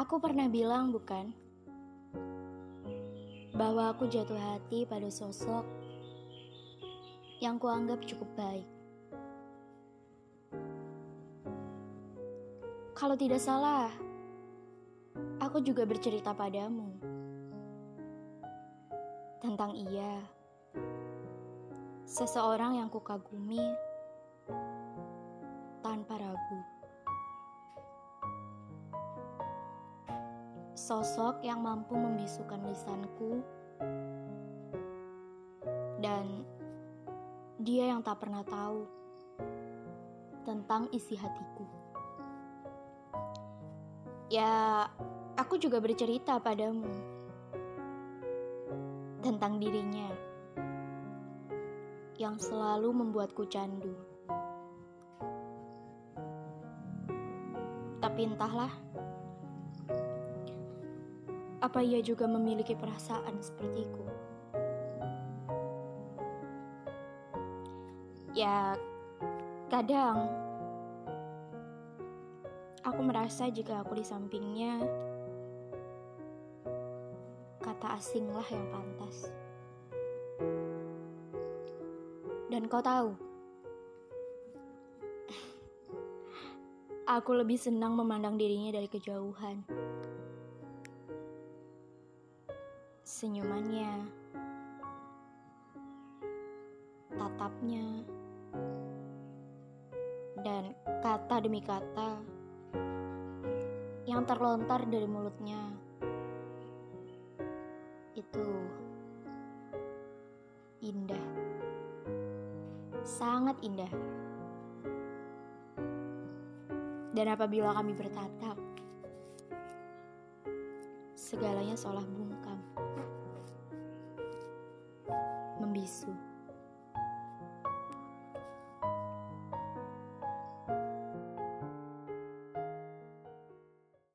Aku pernah bilang, bukan, bahwa aku jatuh hati pada sosok yang kuanggap cukup baik. Kalau tidak salah, aku juga bercerita padamu tentang ia, seseorang yang kukagumi Sosok yang mampu membisukan lisanku dan dia yang tak pernah tahu tentang isi hatiku. Ya, aku juga bercerita padamu tentang dirinya yang selalu membuatku candu. Tapi entahlah, apa ia juga memiliki perasaan sepertiku? Ya, kadang Aku merasa jika aku di sampingnya, kata asinglah yang pantas. Dan kau tahu, aku lebih senang memandang dirinya dari kejauhan. Senyumannya, tatapnya, dan kata demi kata yang terlontar dari mulutnya itu indah, sangat indah. Dan apabila kami bertatap, segalanya seolah bungkam, abismo.